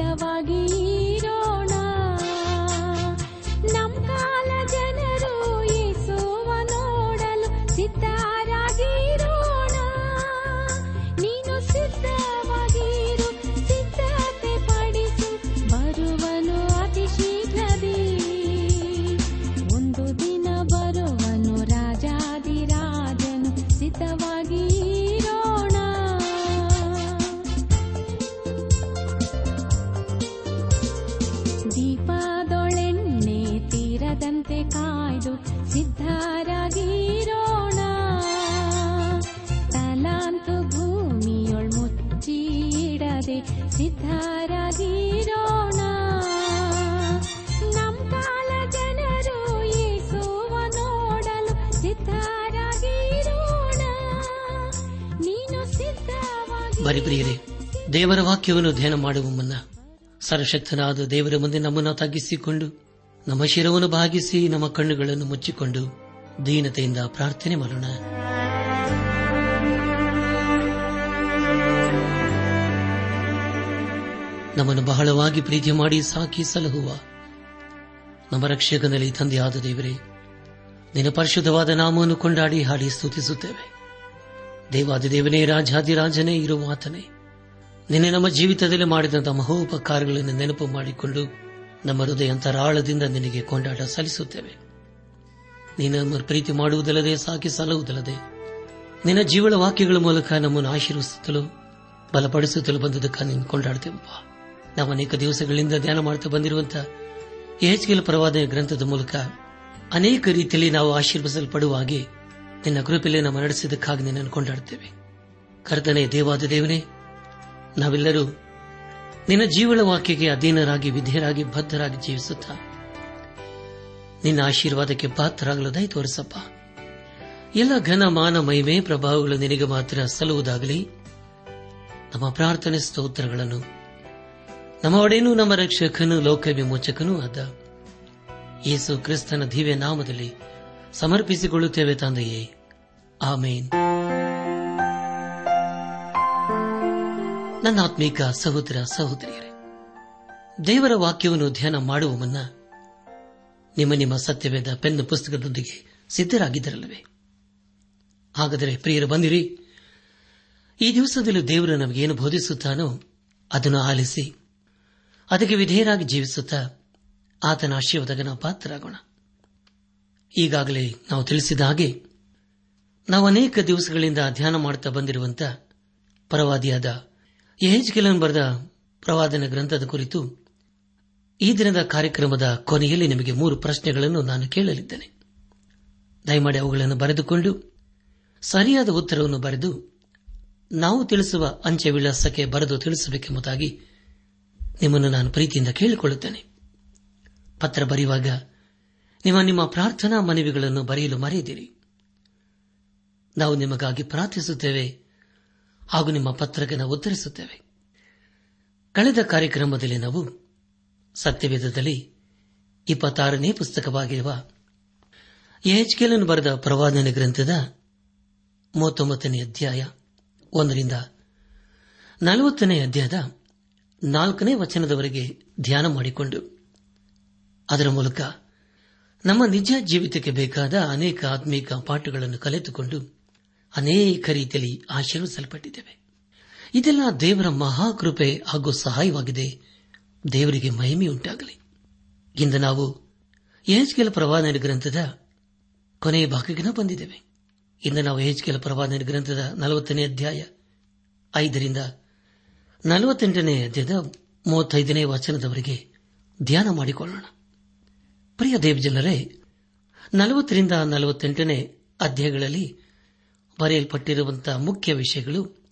ರಾಜಾದಿರಾಜನು ಸಿದ್ಧವಾಗಿ ಬರಿ ಪ್ರಿಯರೇ ದೇವರ ವಾಕ್ಯವನ್ನು ಧ್ಯಾನ ಮಾಡುವ ಮುನ್ನ ಸರ್ವಶಕ್ತನಾದ ದೇವರ ಮುಂದೆ ನಮ್ಮನ್ನು ತಗ್ಗಿಸಿಕೊಂಡು ನಮ್ಮ ಶಿರವನ್ನು ಭಾಗಿಸಿ ನಮ್ಮ ಕಣ್ಣುಗಳನ್ನು ಮುಚ್ಚಿಕೊಂಡು ದೀನತೆಯಿಂದ ಪ್ರಾರ್ಥನೆ ಮಾಡೋಣ. ನಮ್ಮನ್ನು ಬಹಳವಾಗಿ ಪ್ರೀತಿ ಮಾಡಿ ಸಾಕಿ ಸಲಹುವ ನಮ್ಮ ರಕ್ಷಕನಲ್ಲಿ ತಂದೆಯಾದ ದೇವರೇ, ನಿನ್ನ ಪರಿಶುದ್ಧವಾದ ನಾಮವನ್ನು ಕೊಂಡಾಡಿ ಹಾಡಿ ಸ್ತುತಿಸುತ್ತೇವೆ. ದೇವಾದಿ ದೇವನೇ ರಾಜಾದಿರಾಜನೇ ಇರುವ ಆತನೇ ನಿನ್ನೆ ನಮ್ಮ ಜೀವಿತದಲ್ಲಿ ಮಾಡಿದಂತಹ ಮಹೋಪಕಾರಗಳನ್ನು ನೆನಪು ಮಾಡಿಕೊಂಡು ನಮ್ಮ ಹೃದಯ ಅಂತರಾಳದಿಂದ ನಿನಗೆ ಕೊಂಡಾಟ ಸಲ್ಲಿಸುತ್ತೇವೆ. ನೀನು ಪ್ರೀತಿ ಮಾಡುವುದಲ್ಲದೆ, ಸಾಕಿ ಸಲಹುವುದಲ್ಲದೆ ನಿನ್ನ ಜೀವಳ ವಾಕ್ಯಗಳ ಮೂಲಕ ನಮ್ಮನ್ನು ಆಶೀರ್ವಿಸುತ್ತಲೂ ಬಲಪಡಿಸುತ್ತಲೂ ಬಂದದಕ್ಕೆ ನೀನು ಕೊಂಡಾಡ್ತೇವಪ್ಪ. ನಾವು ಅನೇಕ ದಿವಸಗಳಿಂದ ಧ್ಯಾನ ಮಾಡ್ತಾ ಬಂದಿರುವಂತಹ ಎಚ್ಕೆಲ್ ಪ್ರವಾದ ಗ್ರಂಥದ ಮೂಲಕ ಅನೇಕ ರೀತಿಯಲ್ಲಿ ನಾವು ಆಶೀರ್ವಿಸಲ್ಪಡುವ ಹಾಗೆ ನಿನ್ನ ಕೃಪೆಯಲ್ಲಿ ನಮ್ಮ ನಡೆಸಿದ್ದಕ್ಕಾಗಿ ನಿನ್ನನ್ನು ಕೊಂಡಾಡ್ತೇವೆ ಕರ್ತನೆ ದೇವಾದ ದೇವನೇ, ನಾವೆಲ್ಲರೂ ನಿನ್ನ ಜೀವಳ ವಾಕ್ಯಕ್ಕೆ ಅಧೀನರಾಗಿ, ವಿಧೇಯರಾಗಿ, ಬದ್ಧರಾಗಿ ಜೀವಿಸುತ್ತಾ ನಿನ್ನ ಆಶೀರ್ವಾದಕ್ಕೆ ಪಾತ್ರರಾಗಲು ದಯ ತೋರಿಸಪ್ಪ. ಎಲ್ಲ ಘನ, ಮಾನ, ಮಹಿಮೆ, ಪ್ರಭಾವಗಳು ನಿನಗೆ ಮಾತ್ರ ಸಲ್ಲುವುದಾಗಲಿ. ನಮ್ಮ ಪ್ರಾರ್ಥನೆ ಸ್ತೋತ್ರಗಳನ್ನು ನಮ್ಮ ಒಡೆಯನು, ನಮ್ಮ ರಕ್ಷಕನು, ಲೋಕ ವಿಮೋಚಕನೂ ಆದ ಯೇಸು ಕ್ರಿಸ್ತನ ದಿವ್ಯ ನಾಮದಲ್ಲಿ ಸಮರ್ಪಿಸಿಕೊಳ್ಳುತ್ತೇವೆ ತಂದೆಯೇ. ಆಮೇನ್. ನನ್ನ ಆತ್ಮೀಕ ಸಹೋದರ ಸಹೋದರಿಯರೇ, ದೇವರ ವಾಕ್ಯವನ್ನು ಧ್ಯಾನ ಮಾಡುವ ಮುನ್ನ ನಿಮ್ಮ ನಿಮ್ಮ ಸತ್ಯವೇದ ಪೆನ್ ಪುಸ್ತಕದೊಂದಿಗೆ ಸಿದ್ಧರಾಗಿದ್ದರಲ್ಲವೇ? ಹಾಗಾದರೆ ಪ್ರಿಯರು ಬಂದಿರಿ. ಈ ದಿವಸದಲ್ಲಿ ದೇವರು ನಮಗೇನು ಬೋಧಿಸುತ್ತಾನೋ ಅದನ್ನು ಆಲಿಸಿ, ಅದಕ್ಕೆ ವಿಧೇಯರಾಗಿ ಜೀವಿಸುತ್ತಾ ಆತನ ಆಶೀರ್ವಾದಕ್ಕೆ ನಾವು ಪಾತ್ರರಾಗೋಣ. ಈಗಾಗಲೇ ನಾವು ತಿಳಿಸಿದ ಹಾಗೆ, ನಾವು ಅನೇಕ ದಿವಸಗಳಿಂದ ಧ್ಯಾನ ಮಾಡುತ್ತಾ ಬಂದಿರುವಂತ ಎಚ್ ಯಹೆಜ್ಕೆಲನ್ ಬರೆದ ಪ್ರವಾದನ ಗ್ರಂಥದ ಕುರಿತು ಈ ದಿನದ ಕಾರ್ಯಕ್ರಮದ ಕೊನೆಯಲ್ಲಿ ನಿಮಗೆ ಮೂರು ಪ್ರಶ್ನೆಗಳನ್ನು ನಾನು ಕೇಳಲಿದ್ದೇನೆ. ದಯಮಾಡಿ ಅವುಗಳನ್ನು ಬರೆದುಕೊಂಡು ಸರಿಯಾದ ಉತ್ತರವನ್ನು ಬರೆದು ನಾವು ತಿಳಿಸುವ ಅಂಚೆ ವಿಳಾಸಕ್ಕೆ ಬರೆದು ತಿಳಿಸಬೇಕೆಂಬುದಾಗಿ ನಿಮ್ಮನ್ನು ನಾನು ಪ್ರೀತಿಯಿಂದ ಕೇಳಿಕೊಳ್ಳುತ್ತೇನೆ. ಪತ್ರ ಬರೆಯುವಾಗ ನಿಮ್ಮ ನಿಮ್ಮ ಪ್ರಾರ್ಥನಾ ಮನವಿಗಳನ್ನು ಬರೆಯಲು ಮರೆಯದಿರಿ. ನಾವು ನಿಮಗಾಗಿ ಪ್ರಾರ್ಥಿಸುತ್ತೇವೆ ಹಾಗೂ ನಿಮ್ಮ ಪತ್ರಕ್ಕೆ ನಾವು ಉತ್ತರಿಸುತ್ತೇವೆ. ಕಳೆದ ಕಾರ್ಯಕ್ರಮದಲ್ಲಿ ನಾವು ಸತ್ಯವೇದದಲ್ಲಿ ಇಪ್ಪತ್ತಾರನೇ ಪುಸ್ತಕವಾಗಿರುವ ಎಚ್ಕೆಲನ್ ಬರೆದ ಪ್ರವಾದನೆ ಗ್ರಂಥದ ಮೂವತ್ತೊಂಬತ್ತನೇ ಅಧ್ಯಾಯ ಒಂದರಿಂದ ನಲವತ್ತನೇ ಅಧ್ಯಾಯದ ನಾಲ್ಕನೇ ವಚನದವರೆಗೆ ಧ್ಯಾನ ಮಾಡಿಕೊಂಡು ಅದರ ಮೂಲಕ ನಮ್ಮ ನಿಜ ಜೀವಿತಕ್ಕೆ ಬೇಕಾದ ಅನೇಕ ಆತ್ಮೀಕ ಪಾಠಗಳನ್ನು ಕಲಿತುಕೊಂಡು ಅನೇಕ ರೀತಿಯಲ್ಲಿ ಆಶೀರ್ವಿಸಲ್ಪಟ್ಟಿದ್ದೇವೆ. ಇದೆಲ್ಲ ದೇವರ ಮಹಾಕೃಪೆ ಹಾಗೂ ಸಹಾಯವಾಗಿದೆ. ದೇವರಿಗೆ ಮಹಿಮೆಯುಂಟಾಗಲಿ. ಇಂದು ನಾವು ಏಜ್ಕೆಲ ಪ್ರವಾದನ ಗ್ರಂಥದ ಕೊನೆಯ ಭಾಗಕ್ಕೆ ಬಂದಿದ್ದೇವೆ. ಇಂದು ನಾವು ಏಜ್ಕೆಲ ಪ್ರವಾದನ ಗ್ರಂಥದ ನಲವತ್ತನೇ ಅಧ್ಯಾಯ ಐದರಿಂದ ನಲವತ್ತೆಂಟನೇ ಅಧ್ಯಾಯದ ಮೂವತ್ತೈದನೇ ವಚನದವರೆಗೆ ಧ್ಯಾನ ಮಾಡಿಕೊಳ್ಳೋಣ. ಪ್ರಿಯ ದೇವಜನರೇ, ನಲವತ್ತರಿಂದ ನಲವತ್ತೆಂಟನೇ ಅಧ್ಯಾಯಗಳಲ್ಲಿ ಬರೆಯಲ್ಪಟ್ಟಿರುವಂತಹ ಮುಖ್ಯ ವಿಷಯಗಳು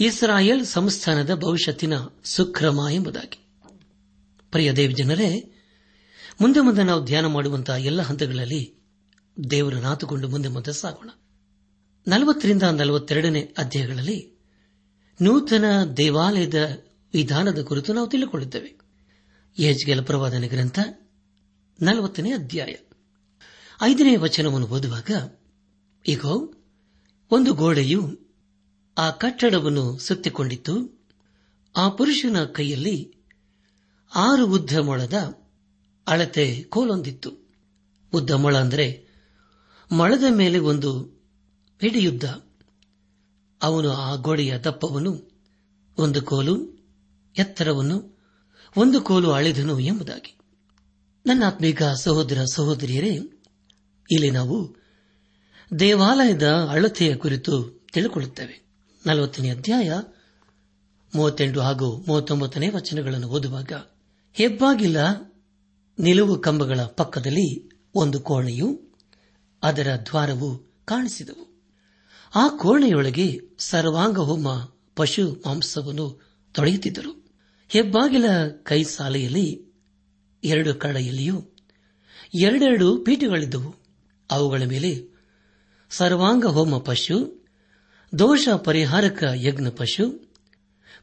ಇಸ್ರಾಯೇಲ್ ಸಂಸ್ಥಾನದ ಭವಿಷ್ಯತ್ತಿನ ಸುಕ್ರಮ ಎಂಬುದಾಗಿ. ಪ್ರಿಯ ದೇವಜನರೇ, ಮುಂದೆ ಮುಂದೆ ನಾವು ಧ್ಯಾನ ಮಾಡುವಂತಹ ಎಲ್ಲ ಹಂತಗಳಲ್ಲಿ ದೇವರ ನಾತುಕೊಂಡು ಮುಂದೆ ಮುಂದೆ ಸಾಗೋಣ. ನಲವತ್ತರಿಂದ ನಲವತ್ತೆರಡನೇ ಅಧ್ಯಾಯಗಳಲ್ಲಿ ನೂತನ ದೇವಾಲಯದ ವಿಧಾನದ ಕುರಿತು ನಾವು ತಿಳಿದುಕೊಳ್ಳುತ್ತೇವೆ. ಯಜ್ಗೆಲ ಪ್ರವಾದನೆ ಗ್ರಂಥ ನಲವತ್ತನೇ ಅಧ್ಯಾಯ. ಐದನೇ ವಚನವನ್ನು ಓದುವಾಗ ಈಗ ಒಂದು ಗೋಡೆಯು ಆ ಕಟ್ಟಡವನ್ನು ಸುತ್ತಿಕೊಂಡಿತ್ತು. ಆ ಪುರುಷನ ಕೈಯಲ್ಲಿ ಆರು ಉದ್ದ ಮೊಳದ ಅಳತೆ ಕೋಲೊಂದಿತ್ತು. ಉದ್ದ ಮೊಳ ಅಂದರೆ ಮೊಳದ ಮೇಲೆ ಒಂದು ಹಿಡಿಯುದ್ದ. ಅವನು ಆ ಗೋಡೆಯ ದಪ್ಪವನ್ನು, ಒಂದು ಕೋಲು ಎತ್ತರವನ್ನು, ಒಂದು ಕೋಲು ಅಳೆದನು ಎಂಬುದಾಗಿ. ನನ್ನ ಆತ್ಮೀಕ ಸಹೋದರ ಸಹೋದರಿಯರೇ, ಇಲ್ಲಿ ನಾವು ದೇವಾಲಯದ ಅಳತೆಯ ಕುರಿತು ತಿಳಿಕೊಳ್ಳುತ್ತೇವೆ. ನಲವತ್ತನೇ ಅಧ್ಯಾಯ, ಮೂವತ್ತೆಂಟು ಹಾಗೂ ಮೂವತ್ತೊಂಬತ್ತನೇ ವಚನಗಳನ್ನು ಓದುವಾಗ, ಹೆಬ್ಬಾಗಿಲ ನಿಲುವು ಕಂಬಗಳ ಪಕ್ಕದಲ್ಲಿ ಒಂದು ಕೋಣೆಯು ಅದರ ದ್ವಾರವು ಕಾಣಿಸಿದವು. ಆ ಕೋಣೆಯೊಳಗೆ ಸರ್ವಾಂಗ ಹೋಮ ಪಶು ಮಾಂಸವನ್ನು ತೊಳೆಯುತ್ತಿದ್ದರು. ಹೆಬ್ಬಾಗಿಲ ಕೈ ಸಾಲೆಯಲ್ಲಿ ಎರಡು ಕಡೆಯಲ್ಲಿಯೂ ಎರಡೆರಡು ಪೀಠಗಳಿದ್ದವು. ಅವುಗಳ ಮೇಲೆ ಸರ್ವಾಂಗ ಹೋಮ ಪಶು, ದೋಷ ಪರಿಹಾರಕ ಯಜ್ಞ ಪಶು,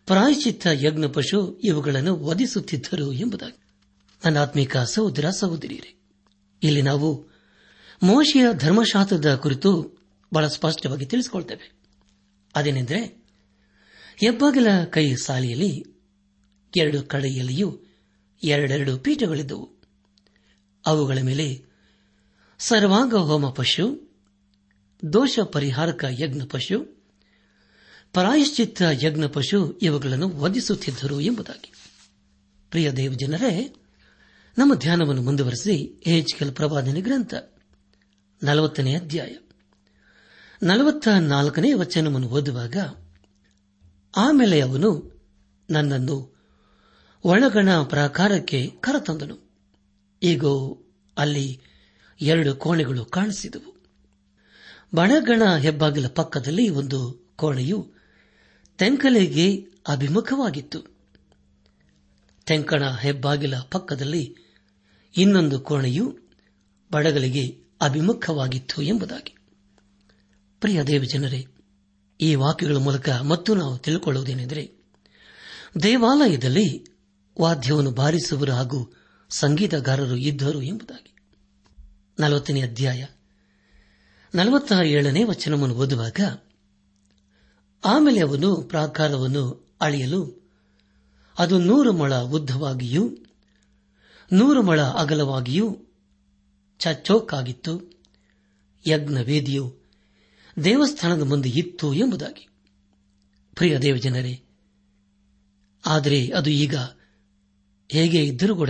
ಪ್ರಾಯಶ್ಚಿತ್ತ ಯಜ್ಞ ಪಶು ಇವುಗಳನ್ನು ವಧಿಸುತ್ತಿದ್ದರು ಎಂಬುದಾಗಿ. ನನ್ನ ಆತ್ಮಿಕ ಸಹೋದರ ಸಹೋದರಿಯರೇ, ಇಲ್ಲಿ ನಾವು ಮೋಶಿಯ ಧರ್ಮಶಾಸ್ತ್ರದ ಕುರಿತು ಬಹಳ ಸ್ಪಷ್ಟವಾಗಿ ತಿಳಿಸಿಕೊಳ್ತೇವೆ. ಅದೇನೆಂದರೆ, ಹೆಬ್ಬಾಗಿಲ ಕೈ ಸಾಲಿಯಲ್ಲಿ ಎರಡು ಕಡೆಯಲ್ಲಿಯೂ ಎರಡೆರಡು ಪೀಠಗಳಿದ್ದವು. ಅವುಗಳ ಮೇಲೆ ಸರ್ವಾಂಗ ಹೋಮ ಪಶು ದೋಷ ಪರಿಹಾರಕ ಯಜ್ಞ ಪಶು ಪ್ರಾಯಶ್ಚಿತ್ತ ಯಜ್ಞ ಪಶು ಇವುಗಳನ್ನು ವಧಿಸುತ್ತಿದ್ದರು ಎಂಬುದಾಗಿ. ಪ್ರಿಯ ದೇವಜನರೇ, ನಮ್ಮ ಧ್ಯಾನವನ್ನು ಮುಂದುವರೆಸಿ ಏಜ್ಕೆಲ್ ಪ್ರವಾದನೆ ಗ್ರಂಥ, ನಲವತ್ತನೇ ಅಧ್ಯಾಯ. ನಲವತ್ತ ನಾಲ್ಕನೇ ವಚನವನ್ನು ಓದುವಾಗ, ಆಮೇಲೆ ಅವನು ನನ್ನನ್ನು ಒಳಗಣ ಪ್ರಾಕಾರಕ್ಕೆ ಕರತಂದನು. ಈಗೋ, ಅಲ್ಲಿ ಎರಡು ಕೋಣೆಗಳು ಕಾಣಿಸಿದವು. ಬಣಗಣ ಹೆಬ್ಬಾಗಿಲ ಪಕ್ಕದಲ್ಲಿ ಒಂದು ಕೋಣೆಯು ತೆಂಕಲೆಗೆ ಅಭಿಮುಖವಾಗಿತ್ತು. ತೆಂಕಣ ಹೆಬ್ಬಾಗಿಲ ಪಕ್ಕದಲ್ಲಿ ಇನ್ನೊಂದು ಕೋಣೆಯು ಬಡಗಲಿಗೆ ಅಭಿಮುಖವಾಗಿತ್ತು ಎಂಬುದಾಗಿ. ಪ್ರಿಯ ದೇವಜನರೇ, ಈ ವಾಕ್ಯಗಳ ಮೂಲಕ ಮತ್ತು ನಾವು ತಿಳಿದುಕೊಳ್ಳುವುದೇನೆಂದರೆ ದೇವಾಲಯದಲ್ಲಿ ವಾದ್ಯವನ್ನು ಬಾರಿಸುವರು ಹಾಗೂ ಸಂಗೀತಗಾರರು ಇದ್ದರು ಎಂಬುದಾಗಿ. ನಲವತ್ತನೇ ಅಧ್ಯಾಯ. ನಲವತ್ತ ಏಳನೇ ವಚನವನ್ನು ಓದುವಾಗ, ಆಮೇಲೆ ಅವನು ಪ್ರಾಕಾರವನ್ನು ಅಳೆಯಲು, ಅದು ನೂರು ಮೊಳ ಉದ್ದವಾಗಿಯೂ, ನೂರು ಮೊಳ ಅಗಲವಾಗಿಯೂ ಚಚ್ಚೋಕಾಗಿತ್ತು ಯಜ್ಞ ವೇದಿಯು ದೇವಸ್ಥಾನದ ಮುಂದೆ ಇತ್ತು ಎಂಬುದಾಗಿ. ಪ್ರಿಯ ದೇವಜನರೇ, ಆದರೆ ಅದು ಈಗ ಹೇಗೆ ಇದ್ದರೂ ಕೂಡ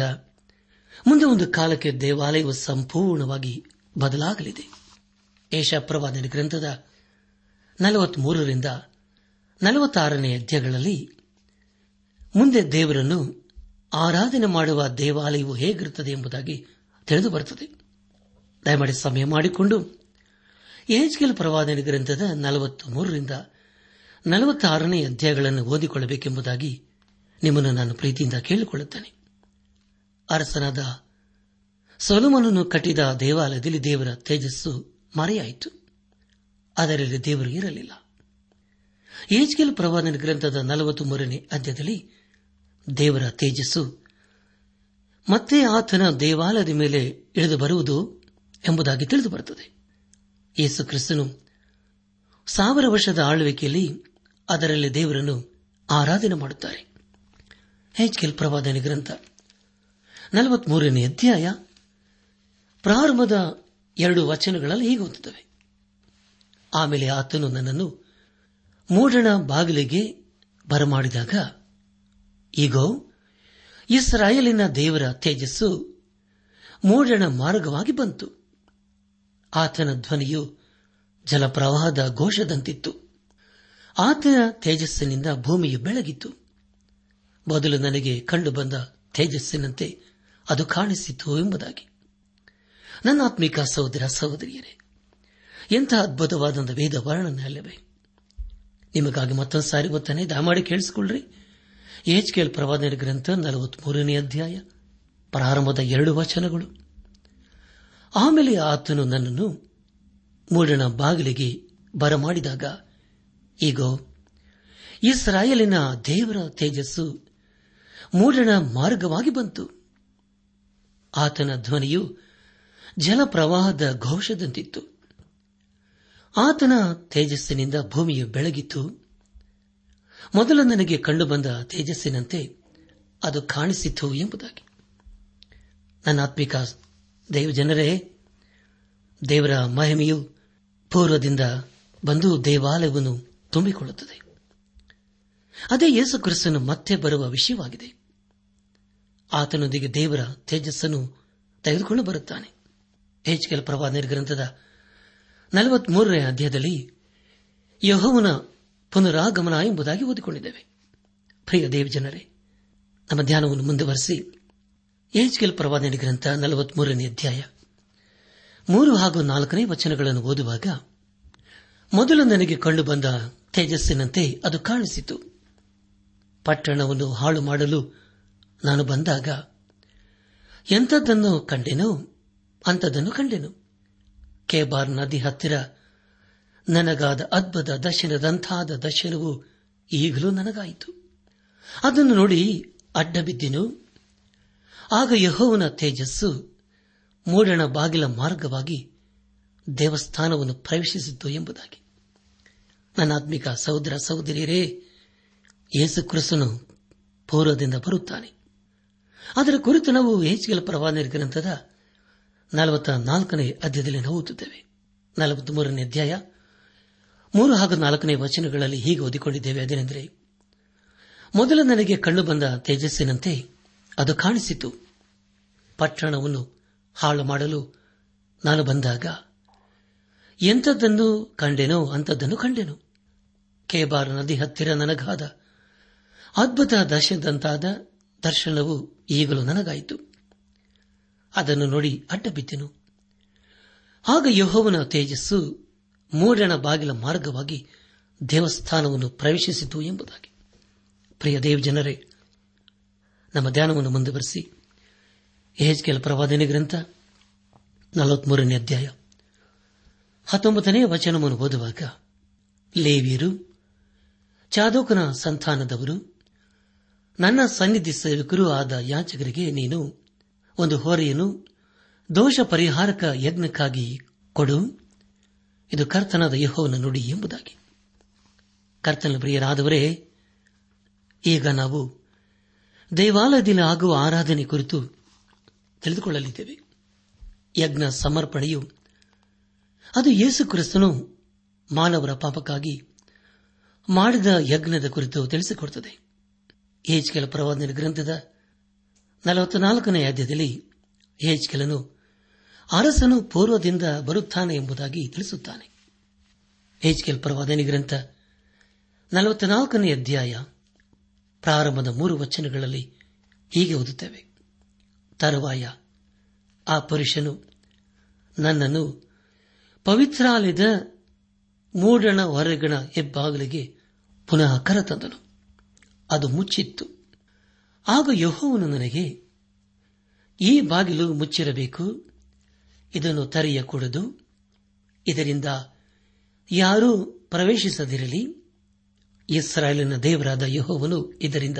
ಮುಂದೆ ಒಂದು ಕಾಲಕ್ಕೆ ದೇವಾಲಯವು ಸಂಪೂರ್ಣವಾಗಿ ಬದಲಾಗಲಿದೆ. ಏಷಪ್ರವಾದನ ಗ್ರಂಥದ ನಲವತ್ಮೂರರಿಂದ ನಲವತ್ತಾರನೇ ಅಧ್ಯಾಯಗಳಲ್ಲಿ ಮುಂದೆ ದೇವರನ್ನು ಆರಾಧನೆ ಮಾಡುವ ದೇವಾಲಯವು ಹೇಗಿರುತ್ತದೆ ಎಂಬುದಾಗಿ ತಿಳಿದು ಬರುತ್ತದೆ. ದಯಮಾಡಿ ಸಮಯ ಮಾಡಿಕೊಂಡು ಏಜ್ಕೆಲ್ ಪ್ರವಾದನ ಗ್ರಂಥದ ನಲವತ್ತು ಮೂರರಿಂದ ನಲವತ್ತಾರನೇ ಅಧ್ಯಾಯಗಳನ್ನು ಓದಿಕೊಳ್ಳಬೇಕೆಂಬುದಾಗಿ ನಿಮ್ಮನ್ನು ನಾನು ಪ್ರೀತಿಯಿಂದ ಕೇಳಿಕೊಳ್ಳುತ್ತೇನೆ. ಅರಸನಾದ ಸೊಲುಮನನ್ನು ಕಟ್ಟಿದ ದೇವಾಲಯದಲ್ಲಿ ದೇವರ ತೇಜಸ್ಸು ಮರೆಯಾಯಿತು. ಅದರಲ್ಲಿ ದೇವರು ಇರಲಿಲ್ಲ. ಏಜ್ಗೆಲ್ ಪ್ರವಾದನ ಗ್ರಂಥದ ನಲವತ್ತು ಮೂರನೇ ಅಧ್ಯದಲ್ಲಿ ದೇವರ ತೇಜಸ್ಸು ಮತ್ತೆ ಆತನ ದೇವಾಲಯದ ಮೇಲೆ ಇಳಿದು ಬರುವುದು ಎಂಬುದಾಗಿ ತಿಳಿದು ಬರುತ್ತದೆ ಯೇಸು ಕ್ರಿಸ್ತನು ಸಾವಿರ ವರ್ಷದ ಆಳ್ವಿಕೆಯಲ್ಲಿ ಅದರಲ್ಲಿ ದೇವರನ್ನು ಆರಾಧನೆ ಮಾಡುತ್ತಾರೆ. ಹೆಚ್ಕೆಲ್ ಪ್ರವಾದನೆ ಗ್ರಂಥ. ನಲವತ್ಮೂರನೇ ಅಧ್ಯಾಯ. ಪ್ರಾರಂಭದ ಎರಡು ವಚನಗಳಲ್ಲಿ ಹೀಗೆ ಓದುತ್ತವೆ. ಆಮೇಲೆ ಆತನು ನನ್ನನ್ನು ಮೂಡಣ ಬಾಗಿಲಿಗೆ ಬರಮಾಡಿದಾಗ, ಈಗ, ಇಸ್ರಾಯೇಲಿನ ದೇವರ ತೇಜಸ್ಸು ಮೂಡಣ ಮಾರ್ಗವಾಗಿ ಬಂತು. ಆತನ ಧ್ವನಿಯು ಜಲಪ್ರವಾಹದ ಘೋಷದಂತಿತ್ತು. ಆತನ ತೇಜಸ್ಸಿನಿಂದ ಭೂಮಿಯು ಬೆಳಗಿತು ಮೊದಲು ನನಗೆ ಕಂಡುಬಂದ ತೇಜಸ್ಸಿನಂತೆ ಅದು ಕಾಣಿಸಿತು ಎಂಬುದಾಗಿ. ನನ್ನ ಆತ್ಮಿಕ ಸಹೋದರ ಸಹೋದರಿಯರೇ ಎಂಥ ಅದ್ಭುತವಾದಂಥ ವೇದ ವರ್ಣನೆ ಅಲ್ಲವೇ? ನಿಮಗಾಗಿ ಮತ್ತೊಂದು ಸಾರಿ ಗೊತ್ತಾನೆ ದಯಮಾಡಿ ಕೇಳಿಸಿಕೊಳ್ಳ್ರಿ. ಎಚ್ ಕೆಲ್ ಪ್ರವಾದನ ಗ್ರಂಥ ನಲವತ್ಮೂರನೇ ಅಧ್ಯಾಯ, ಪ್ರಾರಂಭದ ಎರಡು ವಚನಗಳು. ಆಮೇಲೆ ಆತನು ನನ್ನನ್ನು ಮೂಡಣ ಬಾಗಿಲಿಗೆ ಬರಮಾಡಿದಾಗ, ಈಗೋ, ಇಸ್ರಾಯೇಲಿನ ದೇವರ ತೇಜಸ್ಸು ಮೂಡಣ ಮಾರ್ಗವಾಗಿ ಬಂತು. ಆತನ ಧ್ವನಿಯು ಜಲಪ್ರವಾಹದ ಘೋಷದಂತಿತ್ತು. ಆತನ ತೇಜಸ್ಸಿನಿಂದ ಭೂಮಿಯು ಬೆಳಗಿತು ಮೊದಲು ನನಗೆ ಕಂಡುಬಂದ ತೇಜಸ್ಸಿನಂತೆ ಅದು ಕಾಣಿಸಿತು ಎಂಬುದಾಗಿ. ನನ್ನ ಆತ್ಮಿಕ ದೇವಜನರೇ, ದೇವರ ಮಹಿಮೆಯು ಪೂರ್ವದಿಂದ ಬಂದು ದೇವಾಲಯವನ್ನು ತುಂಬಿಕೊಳ್ಳುತ್ತದೆ. ಅದೇ ಯೇಸು ಕ್ರಿಸ್ತನು ಮತ್ತೆ ಬರುವ ವಿಷಯವಾಗಿದೆ. ಆತನೊಂದಿಗೆ ದೇವರ ತೇಜಸ್ಸನ್ನು ತೆಗೆದುಕೊಂಡು ಬರುತ್ತಾನೆ. ಹೆಚ್ಕೆಲ್ ಪ್ರವಾದ ಗ್ರಂಥದ ನಲವತ್ಮೂರನೇ ಅಧ್ಯಾಯದಲ್ಲಿ ಯಹೋವನ ಪುನರಾಗಮನ ಎಂಬುದಾಗಿ ಓದಿಕೊಂಡಿದ್ದೇವೆ. ಪ್ರಿಯ ದೇವಜನರೇ, ನಮ್ಮ ಧ್ಯಾನವನ್ನು ಮುಂದುವರೆಸಿ. ಏಜ್ಕೆಲ್ ಪ್ರವಾದನೆ ಗ್ರಂಥ ನಲವತ್ಮೂರನೇ ಅಧ್ಯಾಯ ಮೂರು ಹಾಗೂ ನಾಲ್ಕನೇ ವಚನಗಳನ್ನು ಓದುವಾಗ ಮೊದಲು ನನಗೆ ಕಂಡುಬಂದ ತೇಜಸ್ಸಿನಂತೆ ಅದು ಕಾಣಿಸಿತು. ಪಟ್ಟಣವನ್ನು ಹಾಳು ಮಾಡಲು ನಾನು ಬಂದಾಗ, ಎಂಥದ್ದನ್ನು ಕಂಡೆನೋ? ಅಂಥದ್ದನ್ನು ಕಂಡೆನು. ಕೇಬಾರ್ ನದಿ ಹತ್ತಿರ ನನಗಾದ ಅದ್ಭುತ ದರ್ಶನದಂತಾದ ದರ್ಶನವು ಈಗಲೂ ನನಗಾಯಿತು. ಅದನ್ನು ನೋಡಿ ಅಡ್ಡ ಬಿದ್ದೆನು ಆಗ ಯಹೋವನ ತೇಜಸ್ಸು ಮೂಡಣ ಬಾಗಿಲ ಮಾರ್ಗವಾಗಿ ದೇವಸ್ಥಾನವನ್ನು ಪ್ರವೇಶಿಸಿತು ಎಂಬುದಾಗಿ. ನನ್ನ ಆತ್ಮಿಕ ಸಹೋದರ ಸಹೋದರಿಯರೇ, ಯೇಸು ಕ್ರಿಸ್ತನು ಪೂರ್ವದಿಂದ ಬರುತ್ತಾನೆ. ಅದರ ಕುರಿತು ನಾವು ಹೆಚ್ಚಿಗೆಲ ಪ್ರವಾದನೆ ಗ್ರಂಥದ ನಲವತ್ತ ನಾಲ್ಕನೇ ಅಧ್ಯಾಯದಲ್ಲಿ ನಾವು ಓದುತ್ತೇವೆ. ನಲವತ್ಮೂರನೇ ಅಧ್ಯಾಯ. ಮೂರು ಹಾಗೂ ನಾಲ್ಕನೇ ವಚನಗಳಲ್ಲಿ ಹೀಗೆ ಓದಿಕೊಂಡಿದ್ದೇವೆ, ಅದೇನೆಂದರೆ, ಮೊದಲು ನನಗೆ ಕಂಡುಬಂದ ತೇಜಸ್ಸಿನಂತೆ ಅದು ಕಾಣಿಸಿತು. ಪಟ್ಟಣವನ್ನು ಹಾಳು ಮಾಡಲು ನಾನು ಬಂದಾಗ, ಎಂಥದ್ದನ್ನು ಕಂಡೆನೋ ಅಂಥದ್ದನ್ನು ಕಂಡೆನು. ಕೇಬಾರ್ ನದಿ ಹತ್ತಿರ ನನಗಾದ ಅದ್ಭುತ ದರ್ಶನದಂತಾದ ದರ್ಶನವು ಈಗಲೂ ನನಗಾಯಿತು. ಅದನ್ನು ನೋಡಿ ಅಡ್ಡ ಬಿದ್ದೆನು ಆಗ ಯಹೋವನ ತೇಜಸ್ಸು ಮೂರಣ ಬಾಗಿಲ ಮಾರ್ಗವಾಗಿ ದೇವಸ್ಥಾನವನ್ನು ಪ್ರವೇಶಿಸಿತು ಎಂಬುದಾಗಿ. ಪ್ರಿಯ ದೇವ್ ಜನರೇ ನಮ್ಮ ಧ್ಯಾನವನ್ನು ಮುಂದುವರೆಸಿ. ಕೆಲ ಪ್ರವಾದನೆ ಗ್ರಂಥ ನಲವತ್ಮೂರನೇ ಅಧ್ಯಾಯ. ಹತ್ತೊಂಬತ್ತನೇ ವಚನವನ್ನು ಓದುವಾಗ ಲೇವಿಯರು, ಚಾದೋಕನ ಸಂತಾನದವರು ನನ್ನ ಸನ್ನಿಧಿ ಸೇವಕರು ಆದ ಯಾಚಕರಿಗೆ ನೀನು ಒಂದು ಹೊರೆಯನ್ನು ದೋಷ ಪರಿಹಾರಕ ಯಜ್ಞಕ್ಕಾಗಿ ಕೊಡು. ಇದು ಕರ್ತನಾದ ಯಹೋವನ ನುಡಿ ಎಂಬುದಾಗಿ. ಕರ್ತನ ಪ್ರಿಯರಾದವರೇ, ಈಗ ನಾವು ದೇವಾಲಯದಲ್ಲಿ ಆಗುವ ಆರಾಧನೆ ಕುರಿತು ತಿಳಿದುಕೊಳ್ಳಲಿದ್ದೇವೆ. ಯಜ್ಞ ಸಮರ್ಪಣೆಯು ಅದು ಯೇಸು ಕ್ರಿಸ್ತನು ಮಾನವರ ಪಾಪಕ್ಕಾಗಿ ಮಾಡಿದ ಯಜ್ಞದ ಕುರಿತು ತಿಳಿಸಿಕೊಡುತ್ತದೆ. ಹೇಜ್ಕೆಲ ಪ್ರವಾದನ ಗ್ರಂಥದ ನಲವತ್ನಾಲ್ಕನೇ ಅಧ್ಯಾಯದಲ್ಲಿ ಹೇಜ್ಕೆಲನು ಅರಸನು ಪೂರ್ವದಿಂದ ಬರುತ್ತಾನೆ ಎಂಬುದಾಗಿ ತಿಳಿಸುತ್ತಾನೆ. ಹೇಜ್ಕೆಲ್ ಪ್ರವಾದನಿ ಗ್ರಂಥ ನಲವತ್ನಾಲ್ಕನೇ ಅಧ್ಯಾಯ ಪ್ರಾರಂಭದ ಮೂರು ವಚನಗಳಲ್ಲಿ ಹೀಗೆ ಓದುತ್ತೇವೆ. ತರುವಾಯ, ಆ ಪುರುಷನು ನನ್ನನ್ನು ಪವಿತ್ರಾಲಯದ ಮೂಡಣ ಹೊರಗಣ ಹೆಬ್ಬಾಗಿಲಿಗೆ ಪುನಃ ಕರೆತಂದನು. ಅದು ಮುಚ್ಚಿತ್ತು. ಆಗ ಯಹೋವನು ನನಗೆ, ಈ ಬಾಗಿಲು ಮುಚ್ಚಿರಬೇಕು, ಇದನ್ನು ತೆರೆಯಕೂಡದು ಇದರಿಂದ ಯಾರೂ ಪ್ರವೇಶಿಸದಿರಲಿ. ಇಸ್ರಾಯೇಲಿನ ದೇವರಾದ ಯಹೋವನು ಇದರಿಂದ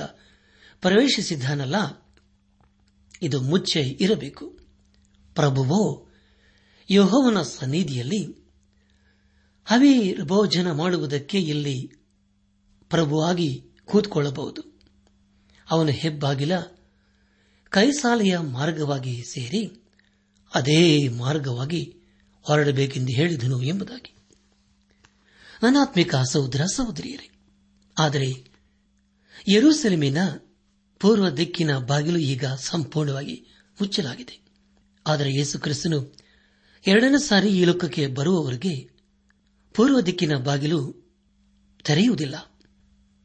ಪ್ರವೇಶಿಸಿದ್ದಾನಲ್ಲ, ಇದು ಮುಚ್ಚೆ ಇರಬೇಕು. ಪ್ರಭುವೋ, ಯಹೋವನ ಸನ್ನಿಧಿಯಲ್ಲಿ ಹವಿ ಭೋಜನ ಮಾಡುವುದಕ್ಕೆ ಇಲ್ಲಿ ಪ್ರಭುವಾಗಿ ಕೂತ್ಕೊಳ್ಳಬಹುದು. ಅವನು ಹೆಬ್ಬಾಗಿಲ, ಕೈಸಾಲೆಯ ಮಾರ್ಗವಾಗಿ ಸೇರಿ ಅದೇ ಮಾರ್ಗವಾಗಿ ಹೊರಡಬೇಕೆಂದು ಹೇಳಿದನು ಎಂಬುದಾಗಿ. ಅನಾತ್ಮಿಕ ಸಹೋದರ ಸಹೋದರಿಯರೇ, ಆದರೆ ಯರೂಸೆಲೆಮಿನ ಪೂರ್ವ ದಿಕ್ಕಿನ ಬಾಗಿಲು ಈಗ ಸಂಪೂರ್ಣವಾಗಿ ಮುಚ್ಚಲಾಗಿದೆ. ಆದರೆ ಯೇಸು ಕ್ರಿಸ್ತನು ಎರಡನೇ ಸಾರಿ ಈ ಲೋಕಕ್ಕೆ ಬರುವವರೆಗೆ ಪೂರ್ವ ದಿಕ್ಕಿನ ಬಾಗಿಲು ತೆರೆಯುವುದಿಲ್ಲ.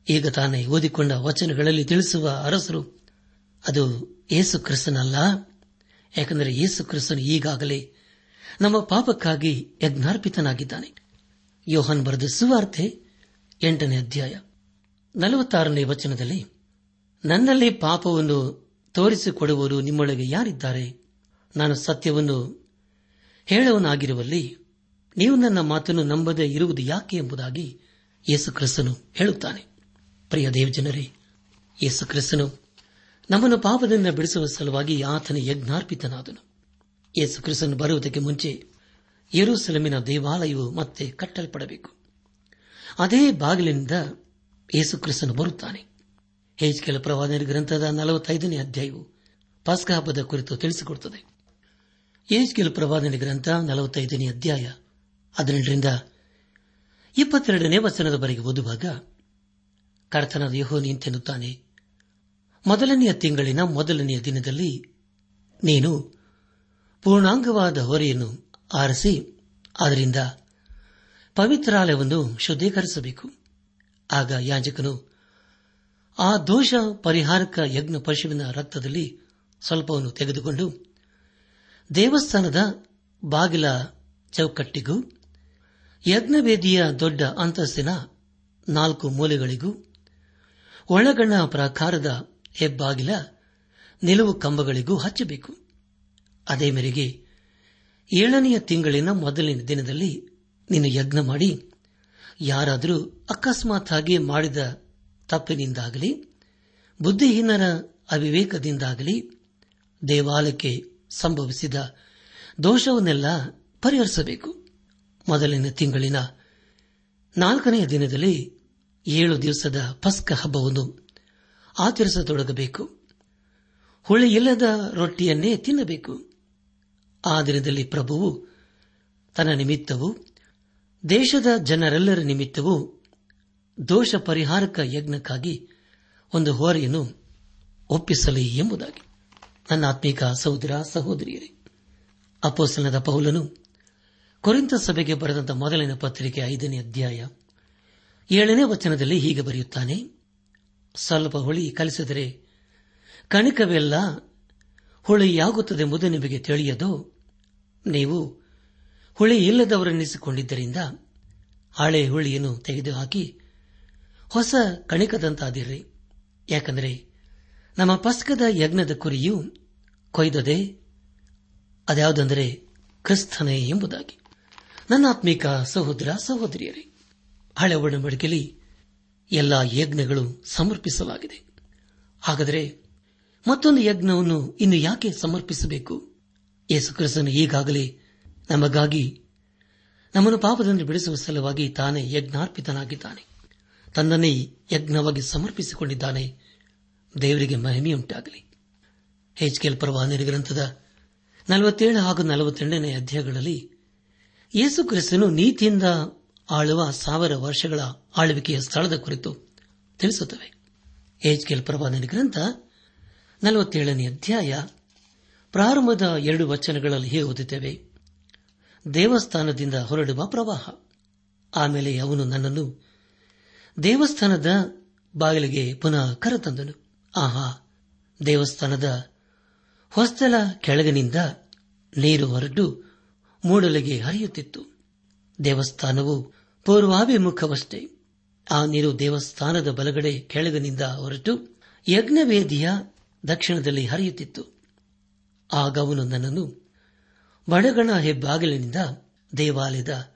ಈಗ ತಾನೇ ಓದಿಕೊಂಡ ವಚನಗಳಲ್ಲಿ ತಿಳಿಸುವ ಅರಸರು ಅದು ಯೇಸು ಕ್ರಿಸ್ತನಲ್ಲ. ಯಾಕೆಂದರೆ ಯೇಸು ಕ್ರಿಸ್ತನು ಈಗಾಗಲೇ ನಮ್ಮ ಪಾಪಕ್ಕಾಗಿ ಯಜ್ಞಾರ್ಪಿತನಾಗಿದ್ದಾನೆ. ಯೋಹನ್ ಬರೆದ ಸುವಾರ್ತೆ ಎಂಟನೇ ಅಧ್ಯಾಯ ನಲವತ್ತಾರನೇ ವಚನದಲ್ಲಿ, ನನ್ನಲ್ಲಿ ಪಾಪವನ್ನು ತೋರಿಸಿಕೊಡುವವರು ನಿಮ್ಮೊಳಗೆ ಯಾರಿದ್ದಾರೆ? ನಾನು ಸತ್ಯವನ್ನು ಹೇಳವನಾಗಿರುವಲ್ಲಿ ನೀವು ನನ್ನ ಮಾತನ್ನು ನಂಬದೇ ಇರುವುದು ಯಾಕೆ ಎಂಬುದಾಗಿ ಯೇಸು ಕ್ರಿಸ್ತನು ಹೇಳುತ್ತಾನೆ. ಪ್ರಿಯ ದೇವಜನರೇ, ಯೇಸು ಕ್ರಿಸ್ತನು ನಮ್ಮನ್ನು ಪಾಪದಿಂದ ಬಿಡಿಸುವ ಸಲುವಾಗಿ ಆತನ ಯಜ್ಞಾರ್ಪಿತನಾದನು. ಯೇಸು ಕ್ರಿಸ್ತನು ಬರುವುದಕ್ಕೆ ಮುಂಚೆ ಯೆರೂಸಲೇಮಿನ ದೇವಾಲಯವು ಮತ್ತೆ ಕಟ್ಟಲ್ಪಡಬೇಕು. ಅದೇ ಬಾಗಿಲಿನಿಂದ ಯೇಸು ಕ್ರಿಸ್ತನು ಬರುತ್ತಾನೆ. ಹೇಜ್ಕೆಲ ಪ್ರವಾದನ ಗ್ರಂಥದ ನಲವತ್ತೈದನೇ ಅಧ್ಯಾಯವು ಪಾಸ್ಕ ಹಬ್ಬದ ಕುರಿತು ತಿಳಿಸಿಕೊಡುತ್ತದೆ. ಏಜ್ಕೆಲ್ ಪ್ರವಾದನ ಗ್ರಂಥ ನಲವತ್ತೈದನೇ ಅಧ್ಯಾಯ ಹದಿನೆಂಟರಿಂದ ಇಪ್ಪತ್ತೆರಡನೇ ವಚನದವರೆಗೆ ಓದುವಾಗ ಕರ್ತನಾದ ಯಹೋ ನಿಂತೆನ್ನುತ್ತಾನೆ ಮೊದಲನೆಯ ತಿಂಗಳಿನ ಮೊದಲನೆಯ ದಿನದಲ್ಲಿ ನೀನು ಪೂರ್ಣಾಂಗವಾದ ಹೊರೆಯನ್ನು ಆರಿಸಿ, ಅದರಿಂದ ಪವಿತ್ರಾಲಯವನ್ನು ಶುದ್ಧೀಕರಿಸಬೇಕು. ಆಗ ಯಾಜಕನು ಆ ದೋಷ ಪರಿಹಾರಕ ಯಜ್ಞ ಪಶುವಿನ ರಕ್ತದಲ್ಲಿ ಸ್ವಲ್ಪವನ್ನು ತೆಗೆದುಕೊಂಡು ದೇವಸ್ಥಾನದ ಬಾಗಿಲ ಚೌಕಟ್ಟಿಗೂ, ಯಜ್ಞವೇದಿಯ ದೊಡ್ಡ ಅಂತಸ್ತಿನ ನಾಲ್ಕು ಮೂಲೆಗಳಿಗೂ ಒಳಗಣ ಪ್ರಕಾರದ ಹೆಬ್ಬಾಗಿಲ ನಿಲುವು ಕಂಬಗಳಿಗೂ ಹಚ್ಚಬೇಕು. ಅದೇ ಮೇರೆಗೆ ಏಳನೆಯ ತಿಂಗಳಿನ ಮೊದಲಿನ ದಿನದಲ್ಲಿ ನೀನು ಯಜ್ಞ ಮಾಡಿ ಯಾರಾದರೂ ಅಕಸ್ಮಾತ್ ಆಗಿ ಮಾಡಿದ ತಪ್ಪಿನಿಂದಾಗಲಿ, ಬುದ್ಧಿಹೀನರ ಅವಿವೇಕದಿಂದಾಗಲಿ ದೇವಾಲಯಕ್ಕೆ ಸಂಭವಿಸಿದ ದೋಷವನ್ನೆಲ್ಲ ಪರಿಹರಿಸಬೇಕು. ಮೊದಲಿನ ತಿಂಗಳಿನ ನಾಲ್ಕನೆಯ ದಿನದಲ್ಲಿ ಏಳು ದಿವಸದ ಪಸ್ಕ ಹಬ್ಬವನ್ನು ಆಚರಿಸತೊಡಗಬೇಕು. ಹುಳಿಯಿಲ್ಲದ ರೊಟ್ಟಿಯನ್ನೇ ತಿನ್ನಬೇಕು. ಆ ದಿನದಲ್ಲಿ ಪ್ರಭುವು ತನ್ನ ನಿಮಿತ್ತವೂ, ದೇಶದ ಜನರೆಲ್ಲರ ನಿಮಿತ್ತವೂ ದೋಷ ಪರಿಹಾರಕ ಯಜ್ಞಕ್ಕಾಗಿ ಒಂದು ಹೋರೆಯನ್ನು ಒಪ್ಪಿಸಲಿ ಎಂಬುದಾಗಿ. ನನ್ನ ಆತ್ಮೀಕ ಸಹೋದರ, ಸಹೋದರಿಯರೇ ಅಪೋಸನದ ಪೌಲನು ಕೊರಿಂತ ಸಭೆಗೆ ಬರೆದಂತ ಮೊದಲಿನ ಪತ್ರಿಕೆ ಐದನೇ ಅಧ್ಯಾಯ ಏಳನೇ ವಚನದಲ್ಲಿ ಹೀಗೆ ಬರೆಯುತ್ತಾನೆ, ಸ್ವಲ್ಪ ಹುಳಿ ಕಲಿಸಿದರೆ ಕಣಿಕವೆಲ್ಲ ಹುಳಿಯಾಗುತ್ತದೆಂಬುದು ನಿಮಗೆ ತಿಳಿಯದೋ? ನೀವು ಹುಳಿ ಇಲ್ಲದವರೆನ್ನಿಸಿಕೊಂಡಿದ್ದರಿಂದ ಹಳೆ ಹುಳಿಯನ್ನು ತೆಗೆದುಹಾಕಿ ಹೊಸ ಕಣಿಕದಂತಾದಿರ್ರಿ ಯಾಕಂದರೆ ನಮ್ಮ ಪಸ್ಕದ ಯಜ್ಞದ ಕುರಿಯು ಕೊಯ್ದದೆ ಅದ್ಯಾವುದೆಂದರೆ ಕ್ರಿಸ್ತನೇ ಎಂಬುದಾಗಿ. ನನ್ನ ಆತ್ಮೀಕ ಸಹೋದರ ಸಹೋದರಿಯರೇ ಹಳೆ ಒಡಂಬಡಿಕೆಯಲ್ಲಿ ಎಲ್ಲ ಯಜ್ಞಗಳು ಸಮರ್ಪಿಸಲಾಗಿದೆ. ಹಾಗಾದರೆ ಮತ್ತೊಂದು ಯಜ್ಞವನ್ನು ಇನ್ನು ಯಾಕೆ ಸಮರ್ಪಿಸಬೇಕು? ಯೇಸುಕ್ರಿಸ್ತನು ಈಗಾಗಲೇ ನಮಗಾಗಿ ನಮ್ಮನ್ನು ಪಾಪದಿಂದ ಬಿಡಿಸುವ ಸಲುವಾಗಿ ತಾನೇ ಯಜ್ಞಾರ್ಪಿತನಾಗಿದ್ದಾನೆ. ತನ್ನನ್ನೇ ಯಜ್ಞವಾಗಿ ಸಮರ್ಪಿಸಿಕೊಂಡಿದ್ದಾನೆ. ದೇವರಿಗೆ ಮಹಿಮೆಯುಂಟಾಗಲಿ. ಹೆಚ್ಕೆಲ್ ಪ್ರವಾಹನ ಗ್ರಂಥದ ನಲವತ್ತೇಳು ಹಾಗೂ ನಲವತ್ತೆಂಟನೇ ಅಧ್ಯಾಯಗಳಲ್ಲಿ ಯೇಸು ಕ್ರಿಸ್ತನು ನೀತಿಯಿಂದ ಆಳುವ ಸಾವಿರ ವರ್ಷಗಳ ಆಳ್ವಿಕೆಯ ಸ್ಥಳದ ಕುರಿತು ತಿಳಿಸುತ್ತವೆ. ಏಜ್ಕೆಲ್ ಪ್ರವಾದನ ಗ್ರಂಥ ನಲವತ್ತೇಳನೇ ಅಧ್ಯಾಯ ಪ್ರಾರಂಭದ ಎರಡು ವಚನಗಳಲ್ಲಿ ಹೀಗೆ ಓದುತ್ತೇವೆ. ದೇವಸ್ಥಾನದಿಂದ ಹೊರಡುವ ಪ್ರವಾಹ. ಆಮೇಲೆ ಅವನು ನನ್ನನ್ನು ದೇವಸ್ಥಾನದ ಬಾಗಿಲಿಗೆ ಪುನಃ ಕರೆತಂದನು. ಆಹಾ, ದೇವಸ್ಥಾನದ ಹೊಸ್ತಲ ಕೆಳಗಿನಿಂದ ನೀರು ಹೊರಟು ಮೂಡಲಿಗೆ ಹರಿಯುತ್ತಿತ್ತು. ದೇವಸ್ಥಾನವು ಪೂರ್ವಾಭಿಮುಖವಷ್ಟೇ ಆ ನೀರು ದೇವಸ್ಥಾನದ ಬಲಗಡೆ ಕೆಳಗನಿಂದ ಹೊರಟು ಯಜ್ಞವೇದಿಯ ದಕ್ಷಿಣದಲ್ಲಿ ಹರಿಯುತ್ತಿತ್ತು. ಆಗ ಅವನು ನನ್ನನ್ನು ಬಡಗಣ ಹೆಬ್ಬಾಗಿಲಿನಿಂದ ದೇವಾಲಯದ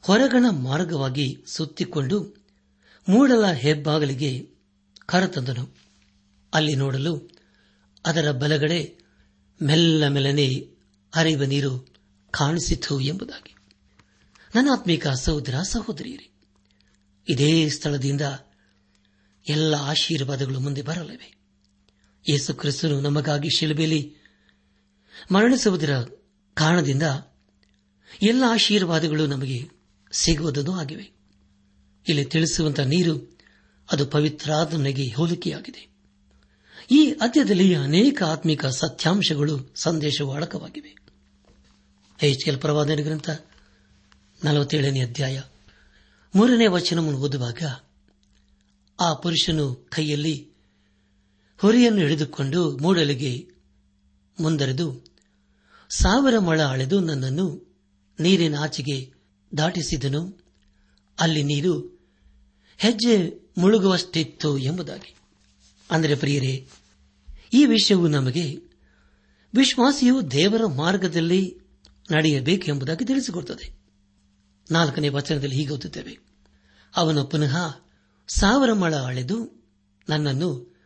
ಹೊರಗಣ ಮಾರ್ಗವಾಗಿ ಸುತ್ತಿಕೊಂಡು ಮೂಡಲ ಹೆಬ್ಬಾಗಿಲಿಗೆ ಕರೆತಂದನು. ಅಲ್ಲಿ ನೋಡಲು ಅದರ ಬಲಗಡೆ ಮೆಲ್ಲ ಮೆಲ್ಲನೆ ಹರಿವ ನೀರು ಕಾಣಿಸಿತು ಎಂಬುದಾಗಿ. ನನ್ನ ಆತ್ಮಿಕ ಸಹೋದರ, ಸಹೋದರಿಯರೇ, ಇದೇ ಸ್ಥಳದಿಂದ ಎಲ್ಲ ಆಶೀರ್ವಾದಗಳು ಮುಂದೆ ಬರಲಿವೆ. ಯೇಸು ಕ್ರಿಸ್ತನು ನಮಗಾಗಿ ಶಿಲುಬೆಯಲ್ಲಿ ಮರಣಿಸುವುದರ ಕಾರಣದಿಂದ ಎಲ್ಲ ಆಶೀರ್ವಾದಗಳು ನಮಗೆ ಸಿಗುವುದನ್ನು ಆಗಿವೆ. ಇಲ್ಲಿ ತಿಳಿಸುವಂತಹ ನೀರು ಅದು ಪವಿತ್ರಾತ್ಮನಿಗೆ ಹೋಲಿಕೆಯಾಗಿದೆ. ಈ ಅಧ್ಯದಲ್ಲಿ ಅನೇಕ ಆತ್ಮಿಕ ಸತ್ಯಾಂಶಗಳು ಸಂದೇಶವು ಅಡಕವಾಗಿವೆ. ಪ್ರವಾದನ ಗ್ರಂಥ ನಲವತ್ತೇಳನೇ ಅಧ್ಯಾಯ. ಮೂರನೇ ವಚನವನ್ನು ಓದುವಾಗ ಆ ಪುರುಷನು ಕೈಯಲ್ಲಿ ಹೊರಿಯನ್ನು ಹಿಡಿದುಕೊಂಡು ಮೂಡಲಿಗೆ ಮುಂದರೆದು, ಸಾವಿರ ಮೊಳ ಅಳೆದು ನನ್ನನ್ನು ನೀರಿನ ಆಚೆಗೆ ದಾಟಿಸಿದನು. ಅಲ್ಲಿ ನೀರು ಹೆಜ್ಜೆ ಮುಳುಗುವಷ್ಟಿತ್ತು ಎಂಬುದಾಗಿ. ಅಂದರೆ ಪ್ರಿಯರೇ, ಈ ವಿಷಯವು ನಮಗೆ ವಿಶ್ವಾಸಿಯು ದೇವರ ಮಾರ್ಗದಲ್ಲಿ ನಡೆಯಬೇಕೆಂಬುದಾಗಿ ತಿಳಿಸಿಕೊಡುತ್ತದೆ. ನಾಲ್ಕನೇ ವಚನದಲ್ಲಿ ಹೀಗೆ ಓದುತ್ತೇವೆ. ಅವನು ಪುನಃ ಸಾವಿರ ಮಳ ಅಳೆದು ನನ್ನನ್ನು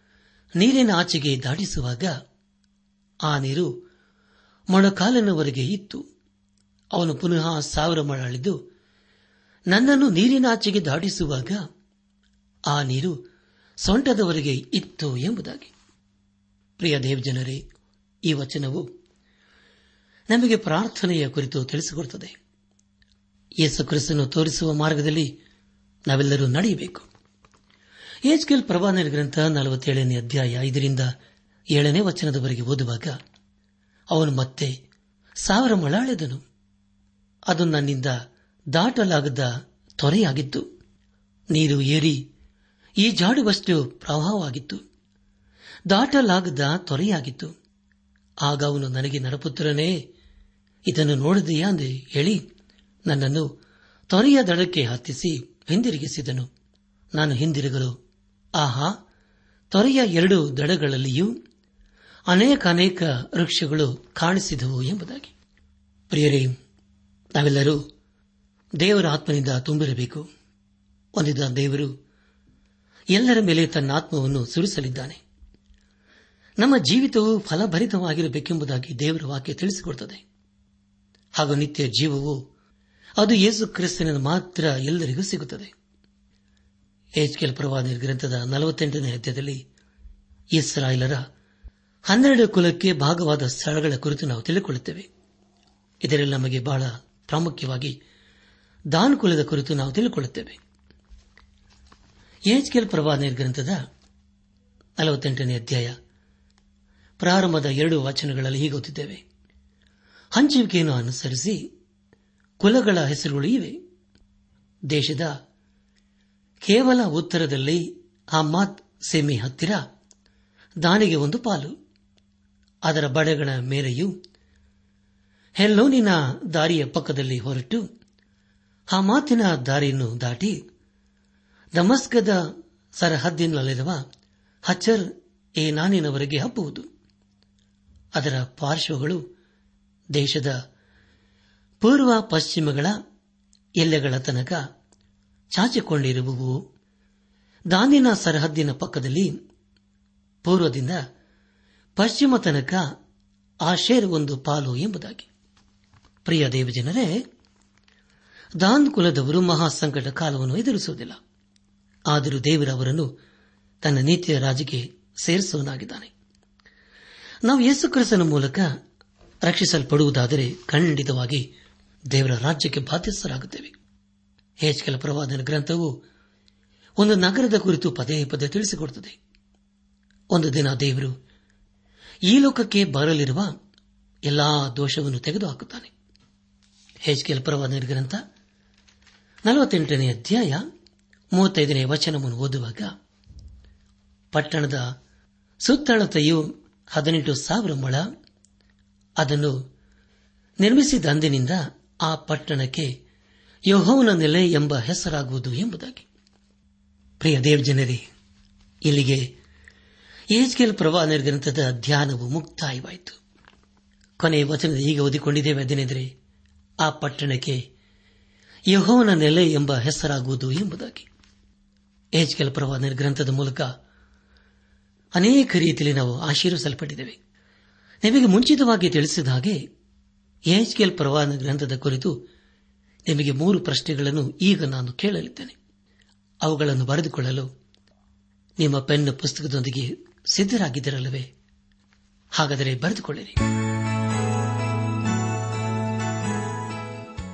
ನೀರಿನ ಆಚೆಗೆ ದಾಟಿಸುವಾಗ ಆ ನೀರು ಮೊಣಕಾಲಿನವರೆಗೆ ಇತ್ತು. ಅವನು ಪುನಃ ಸಾವಿರ ಮಳ ಅಳೆದು ನನ್ನನ್ನು ನೀರಿನ ಆಚೆಗೆ ದಾಟಿಸುವಾಗ ಆ ನೀರು ಸೊಂಟದವರೆಗೆ ಇತ್ತು ಎಂಬುದಾಗಿ. ಪ್ರಿಯ ದೇವಜನರೇ, ಈ ವಚನವು ನಮಗೆ ಪ್ರಾರ್ಥನೆಯ ಕುರಿತು ತಿಳಿಸಿಕೊಡುತ್ತದೆ. ಯೇಸು ಕ್ರಿಸ್ತನು ತೋರಿಸುವ ಮಾರ್ಗದಲ್ಲಿ ನಾವೆಲ್ಲರೂ ನಡೆಯಬೇಕು. ಏಜ್ಕೆಲ್ ಪ್ರಭಾನರ ಗ್ರಂಥ ನಲವತ್ತೇಳನೇ ಅಧ್ಯಾಯ ಇದರಿಂದ ಏಳನೇ ವಚನದವರೆಗೆ ಓದುವಾಗ, ಅವನು ಮತ್ತೆ ಸಾವಿರ ಮಳಾಳೆದನು ಅದು ನನ್ನಿಂದ ದಾಟಲಾಗದ ತೊರೆಯಾಗಿತ್ತು. ನೀರು ಏರಿ ಈ ಜಾಡುವಷ್ಟು ಪ್ರವಾಹವಾಗಿತ್ತು. ದಾಟಲಾಗದ ತೊರೆಯಾಗಿತ್ತು. ಆಗ ಅವನು ನನಗೆ ನರಪುತ್ರನೇ, ಇದನ್ನು ನೋಡಿದೆಯಾ ಎಂದು ಹೇಳಿ. ನನ್ನನ್ನು ತೊರೆಯ ದಡಕ್ಕೆ ಹತ್ತಿಸಿ ಹಿಂದಿರುಗಿಸಿದನು. ನಾನು ಹಿಂದಿರುಗಲು, ಆಹಾ ತೊರೆಯ ಎರಡು ದಡಗಳಲ್ಲಿಯೂ ಅನೇಕ ಅನೇಕ ವೃಕ್ಷಗಳು ಕಾಣಿಸಿದವು ಎಂಬುದಾಗಿ. ಪ್ರಿಯರೇ, ನಾವೆಲ್ಲರೂ ದೇವರ ಆತ್ಮನಿಂದ ತುಂಬಿರಬೇಕು. ಒಂದಿದ ದೇವರು ಎಲ್ಲರ ಮೇಲೆ ತನ್ನ ಆತ್ಮವನ್ನು ಸುರಿಸಲಿದ್ದಾನೆ. ನಮ್ಮ ಜೀವಿತವು ಫಲಭರಿತವಾಗಿರಬೇಕೆಂಬುದಾಗಿ ದೇವರ ವಾಕ್ಯ ತಿಳಿಸಿಕೊಡುತ್ತದೆ. ಹಾಗೂ ನಿತ್ಯ ಜೀವವು ಅದು ಯೇಸು ಕ್ರಿಸ್ತನಿಂದ ಮಾತ್ರ ಎಲ್ಲರಿಗೂ ಸಿಗುತ್ತದೆ. ಎಚ್ಕೆಲ್ ಪ್ರವಾದ ಗ್ರಂಥದ ನಲವತ್ತೆಂಟನೇ ಅಧ್ಯಾಯದಲ್ಲಿ ಇಸ್ರಾಯೇಲರ ಹನ್ನೆರಡು ಕುಲಕ್ಕೆ ಭಾಗವಾದ ಸ್ಥಳಗಳ ಕುರಿತು ನಾವು ತಿಳಿದುಕೊಳ್ಳುತ್ತೇವೆ. ಇದರಲ್ಲಿ ನಮಗೆ ಬಹಳ ಪ್ರಾಮುಖ್ಯವಾಗಿ ದಾನ್ ಕುಲದ ಕುರಿತು ನಾವು ತಿಳಿದುಕೊಳ್ಳುತ್ತೇವೆ. ಎಚ್ಕೆಲ್ ಪ್ರವಾದ ಗ್ರಂಥದ ನಲವತ್ತೆಂಟನೇ ಅಧ್ಯಾಯ ಪ್ರಾರಂಭದ ಎರಡು ವಚನಗಳಲ್ಲಿ ಹೀಗೆ ಗೊತ್ತಿದ್ದೇವೆ ಹಂಚುವಿಕೆಯನ್ನು ಅನುಸರಿಸಿ ಕುಲಗಳ ಹೆಸರುಗಳು ಇವೆ. ದೇಶದ ಕೇವಲ ಉತ್ತರದಲ್ಲಿ ಅಮ್ಮಾತ್ ಸೆಮಿ ಹತ್ತಿರ ದಾನಿಗೆ ಒಂದು ಪಾಲು. ಅದರ ಬಡಗಳ ಮೇರೆಯು ಹೆಲ್ಲೋನಿನ ದಾರಿಯ ಪಕ್ಕದಲ್ಲಿ ಹೊರಟು ಮಾತಿನ ದಾರಿಯನ್ನು ದಾಟಿ ದಮಸ್ಕದ ಸರಹದ್ದಿನಲ್ಲಿರುವ ಹಚ್ಚರ್ ಎ ನಾನಿನವರೆಗೆ ಹಬ್ಬುವುದು. ಅದರ ಪಾರ್ಶ್ವಗಳು ದೇಶದ ಪೂರ್ವ ಪಶ್ಚಿಮಗಳ ಎಲ್ಲೆಗಳ ತನಕ ಚಾಚಿಕೊಂಡಿರುವುವು. ದಾನಿನ ಸರಹದ್ದಿನ ಪಕ್ಕದಲ್ಲಿ ಪೂರ್ವದಿಂದ ಪಶ್ಚಿಮ ತನಕ ಆಶೇರ್ ಒಂದು ಪಾಲು ಎಂಬುದಾಗಿ. ಪ್ರಿಯ ದೇವಜನರೇ ದಾನ್ ಕುಲದವರು ಮಹಾಸಂಕಟ ಕಾಲವನ್ನು ಎದುರಿಸುವುದಿಲ್ಲ. ಆದರೂ ದೇವರವರನ್ನು ತನ್ನ ನೀತಿಯ ರಾಜಿಗೆ ಸೇರಿಸುವನಾಗಿದ್ದಾನೆ ನಾವು ಯೇಸು ಕ್ರಿಸ್ತನ ಮೂಲಕ ರಕ್ಷಿಸಲ್ಪಡುವುದಾದರೆ ಖಂಡಿತವಾಗಿ ದೇವರ ರಾಜ್ಯಕ್ಕೆ ಬಾಧ್ಯಸ್ಥರಾಗುತ್ತೇವೆ. ಹೆಚ್ಕೆಲ ಪ್ರವಾದನ ಗ್ರಂಥವು ಒಂದು ನಗರದ ಕುರಿತು ಪದೇ ಪದೇ ತಿಳಿಸಿಕೊಡುತ್ತದೆ. ಒಂದು ದಿನ ದೇವರು ಈ ಲೋಕಕ್ಕೆ ಬರಲಿರುವ ಎಲ್ಲಾ ದೋಷವನ್ನು ತೆಗೆದುಹಾಕುತ್ತಾನೆ. ಹೆಚ್ಕೆಲ್ ಪ್ರವಾದನ ಗ್ರಂಥ ನಲವತ್ತೆಂಟನೇ ಅಧ್ಯಾಯ ಮೂವತ್ತೈದನೇ ವಚನವನ್ನು ಓದುವಾಗ ಪಟ್ಟಣದ ಸುತ್ತಳತೆಯು ಹದಿನೆಂಟು ಸಾವಿರ ಮೊಳ ಅದನ್ನು ನಿರ್ಮಿಸಿದ ಅಂದಿನಿಂದ ಆ ಪಟ್ಟಣಕ್ಕೆ ಯಹೋವನ ನೆಲೆ ಎಂಬ ಹೆಸರಾಗುವುದು ಎಂಬುದಾಗಿ. ಪ್ರಿಯ ದೇವಜನರೇ ಇಲ್ಲಿಗೆ ಏಜ್ಗೆಲ್ ಪ್ರವಾಹ ಗ್ರಂಥದ ಧ್ಯಾನವು ಮುಕ್ತಾಯವಾಯಿತು. ಕೊನೆಯ ವಚನದ ಈಗ ಓದಿಕೊಂಡಿದ್ದೇವೆ ಅದೇನೆಂದರೆ, ಆ ಪಟ್ಟಣಕ್ಕೆ ಯಹೋವನ ನೆಲೆ ಎಂಬ ಹೆಸರಾಗುವುದು ಎಂಬುದಾಗಿ. ಏಜ್ಕೆಲ್ ಪ್ರವಾಹ ಗ್ರಂಥದ ಮೂಲಕ ಅನೇಕ ರೀತಿಯಲ್ಲಿ ನಾವು ಆಶೀರ್ವಿಸಲ್ಪಟ್ಟಿದ್ದೇವೆ. ನಿಮಗೆ ಮುಂಚಿತವಾಗಿ ತಿಳಿಸಿದ ಹಾಗೆ ಏಜ್ಕೆಲ್ ಪ್ರವಾದನ ಗ್ರಂಥದ ಕುರಿತು ನಿಮಗೆ ಮೂರು ಪ್ರಶ್ನೆಗಳನ್ನು ಈಗ ನಾನು ಕೇಳಲಿದ್ದೇನೆ. ಅವುಗಳನ್ನು ಬರೆದುಕೊಳ್ಳಲು ನಿಮ್ಮ ಪೆನ್ ಪುಸ್ತಕದೊಂದಿಗೆ ಸಿದ್ದರಾಗಿದ್ದರಲ್ಲವೇ ಹಾಗಾದರೆ ಬರೆದುಕೊಳ್ಳಿರಿ.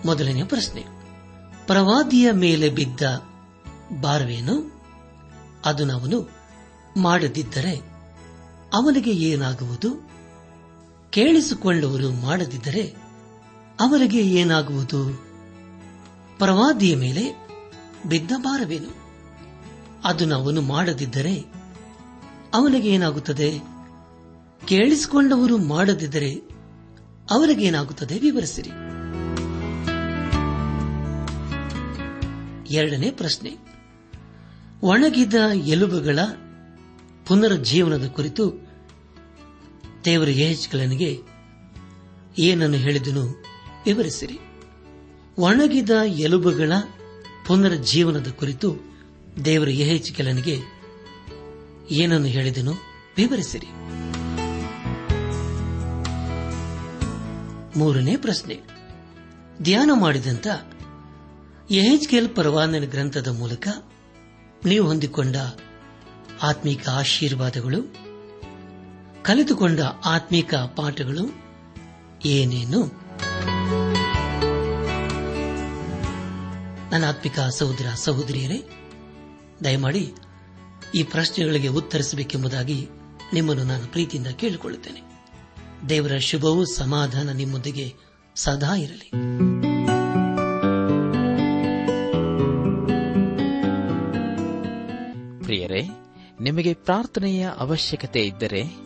ಮೊದಲನೆಯ ಪ್ರಶ್ನೆ. ಪ್ರವಾದಿಯ ಮೇಲೆ ಬಿದ್ದ ಭಾರವೇನು? ಅದು ಅವನು ಮಾಡದಿದ್ದರೆ ಅವನಿಗೆ ಏನಾಗುವುದು? ಕೇಳಿಸಿಕೊಳ್ಳುವರು ಮಾಡದಿದ್ದರೆ ಅವರಿಗೆ ಏನಾಗುವುದು? ಪ್ರವಾದಿಯ ಮೇಲೆ ಬಿದ್ದ ಭಾರವೇನು? ಅದನ್ನು ಅವನು ಮಾಡದಿದ್ದರೆ ಅವನಿಗೆ ಏನಾಗುತ್ತದೆ? ಕೇಳಿಸಿಕೊಂಡವರು ಮಾಡದಿದ್ದರೆ ಅವರಿಗೇನಾಗುತ್ತದೆ ವಿವರಿಸಿರಿ. ಎರಡನೇ ಪ್ರಶ್ನೆ. ಒಣಗಿದ ಎಲುಬುಗಳ ಪುನರುಜ್ಜೀವನದ ಕುರಿತು ದೇವರ ಯೇಜ್ಗಳನಿಗೆ ಏನನ್ನು ಹೇಳಿದನು ವಿವರಿಸಿರಿ. ಒಣಗಿದ ಎಲುಬುಗಳ ಪುನರ್ಜೀವನದ ಕುರಿತು ದೇವರ ಯಹೆಚ್ಕೆಲನಿಗೆ ಏನನ್ನು ಹೇಳಿದನು ವಿವರಿಸಿರಿ. ಮೂರನೇ ಪ್ರಶ್ನೆ. ಧ್ಯಾನ ಮಾಡಿದಂತ ಯಹೆಜ್ಕೆಲ್ ಪರವಾನನ ಗ್ರಂಥದ ಮೂಲಕ ನೀವು ಹೊಂದಿಕೊಂಡ ಆತ್ಮಿಕ ಆಶೀರ್ವಾದಗಳು ಕಲಿತುಕೊಂಡ ಆತ್ಮಿಕ ಪಾಠಗಳು ಏನೇನು? ನನ್ನ ಆತ್ಮಿಕ ಸಹೋದರ, ಸಹೋದರಿಯರೇ, ದಯಮಾಡಿ ಈ ಪ್ರಶ್ನೆಗಳಿಗೆ ಉತ್ತರಿಸಬೇಕೆಂಬುದಾಗಿ ನಿಮ್ಮನ್ನು ನಾನು ಪ್ರೀತಿಯಿಂದ ಕೇಳಿಕೊಳ್ಳುತ್ತೇನೆ. ದೇವರ ಶುಭವೂ ಸಮಾಧಾನ ನಿಮ್ಮೊಂದಿಗೆ ಸದಾ ಇರಲಿ. ಪ್ರಿಯರೇ, ನಿಮಗೆ ಪ್ರಾರ್ಥನೆಯ ಅವಶ್ಯಕತೆ ಇದ್ದರೆ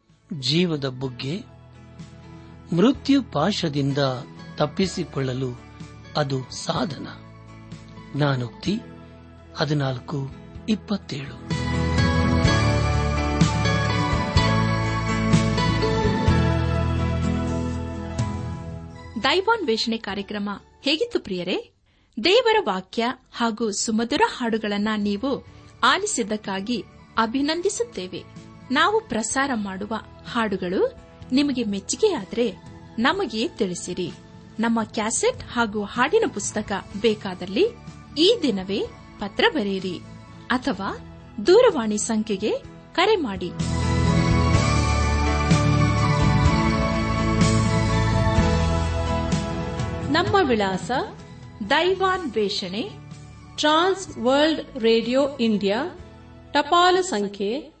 ಜೀವದ ಬುಗ್ಗೆ ಮೃತ್ಯು ಪಾಶದಿಂದ ತಪ್ಪಿಸಿಕೊಳ್ಳಲು ಅದು ಸಾಧನ. ಜ್ಞಾನೋಕ್ತಿ ಹದಿನಾಲ್ಕು ಇಪ್ಪತ್ತೇಳು. ದೈವಾನ್ವೇಷಣೆ ಕಾರ್ಯಕ್ರಮ ಹೇಗಿತ್ತು ಪ್ರಿಯರೇ? ದೇವರ ವಾಕ್ಯ ಹಾಗೂ ಸುಮಧುರ ಹಾಡುಗಳನ್ನ ನೀವು ಆಲಿಸಿದ್ದಕ್ಕಾಗಿ ಅಭಿನಂದಿಸುತ್ತೇವೆ. ನಾವು ಪ್ರಸಾರ ಮಾಡುವ ಹಾಡುಗಳು ನಿಮಗೆ ಮೆಚ್ಚುಗೆಯಾದರೆ ನಮಗೆ ತಿಳಿಸಿರಿ. ನಮ್ಮ ಕ್ಯಾಸೆಟ್ ಹಾಗೂ ಹಾಡಿನ ಪುಸ್ತಕ ಬೇಕಾದಲ್ಲಿ ಈ ದಿನವೇ ಪತ್ರ ಬರೆಯಿರಿ ಅಥವಾ ದೂರವಾಣಿ ಸಂಖ್ಯೆಗೆ ಕರೆ ಮಾಡಿ. ನಮ್ಮ ವಿಳಾಸ ದೈವಾನ್ ವೇಷಣೆ, ಟ್ರಾನ್ಸ್ ವರ್ಲ್ಡ್ ರೇಡಿಯೋ ಇಂಡಿಯಾ, ಟಪಾಲು ಸಂಖ್ಯೆ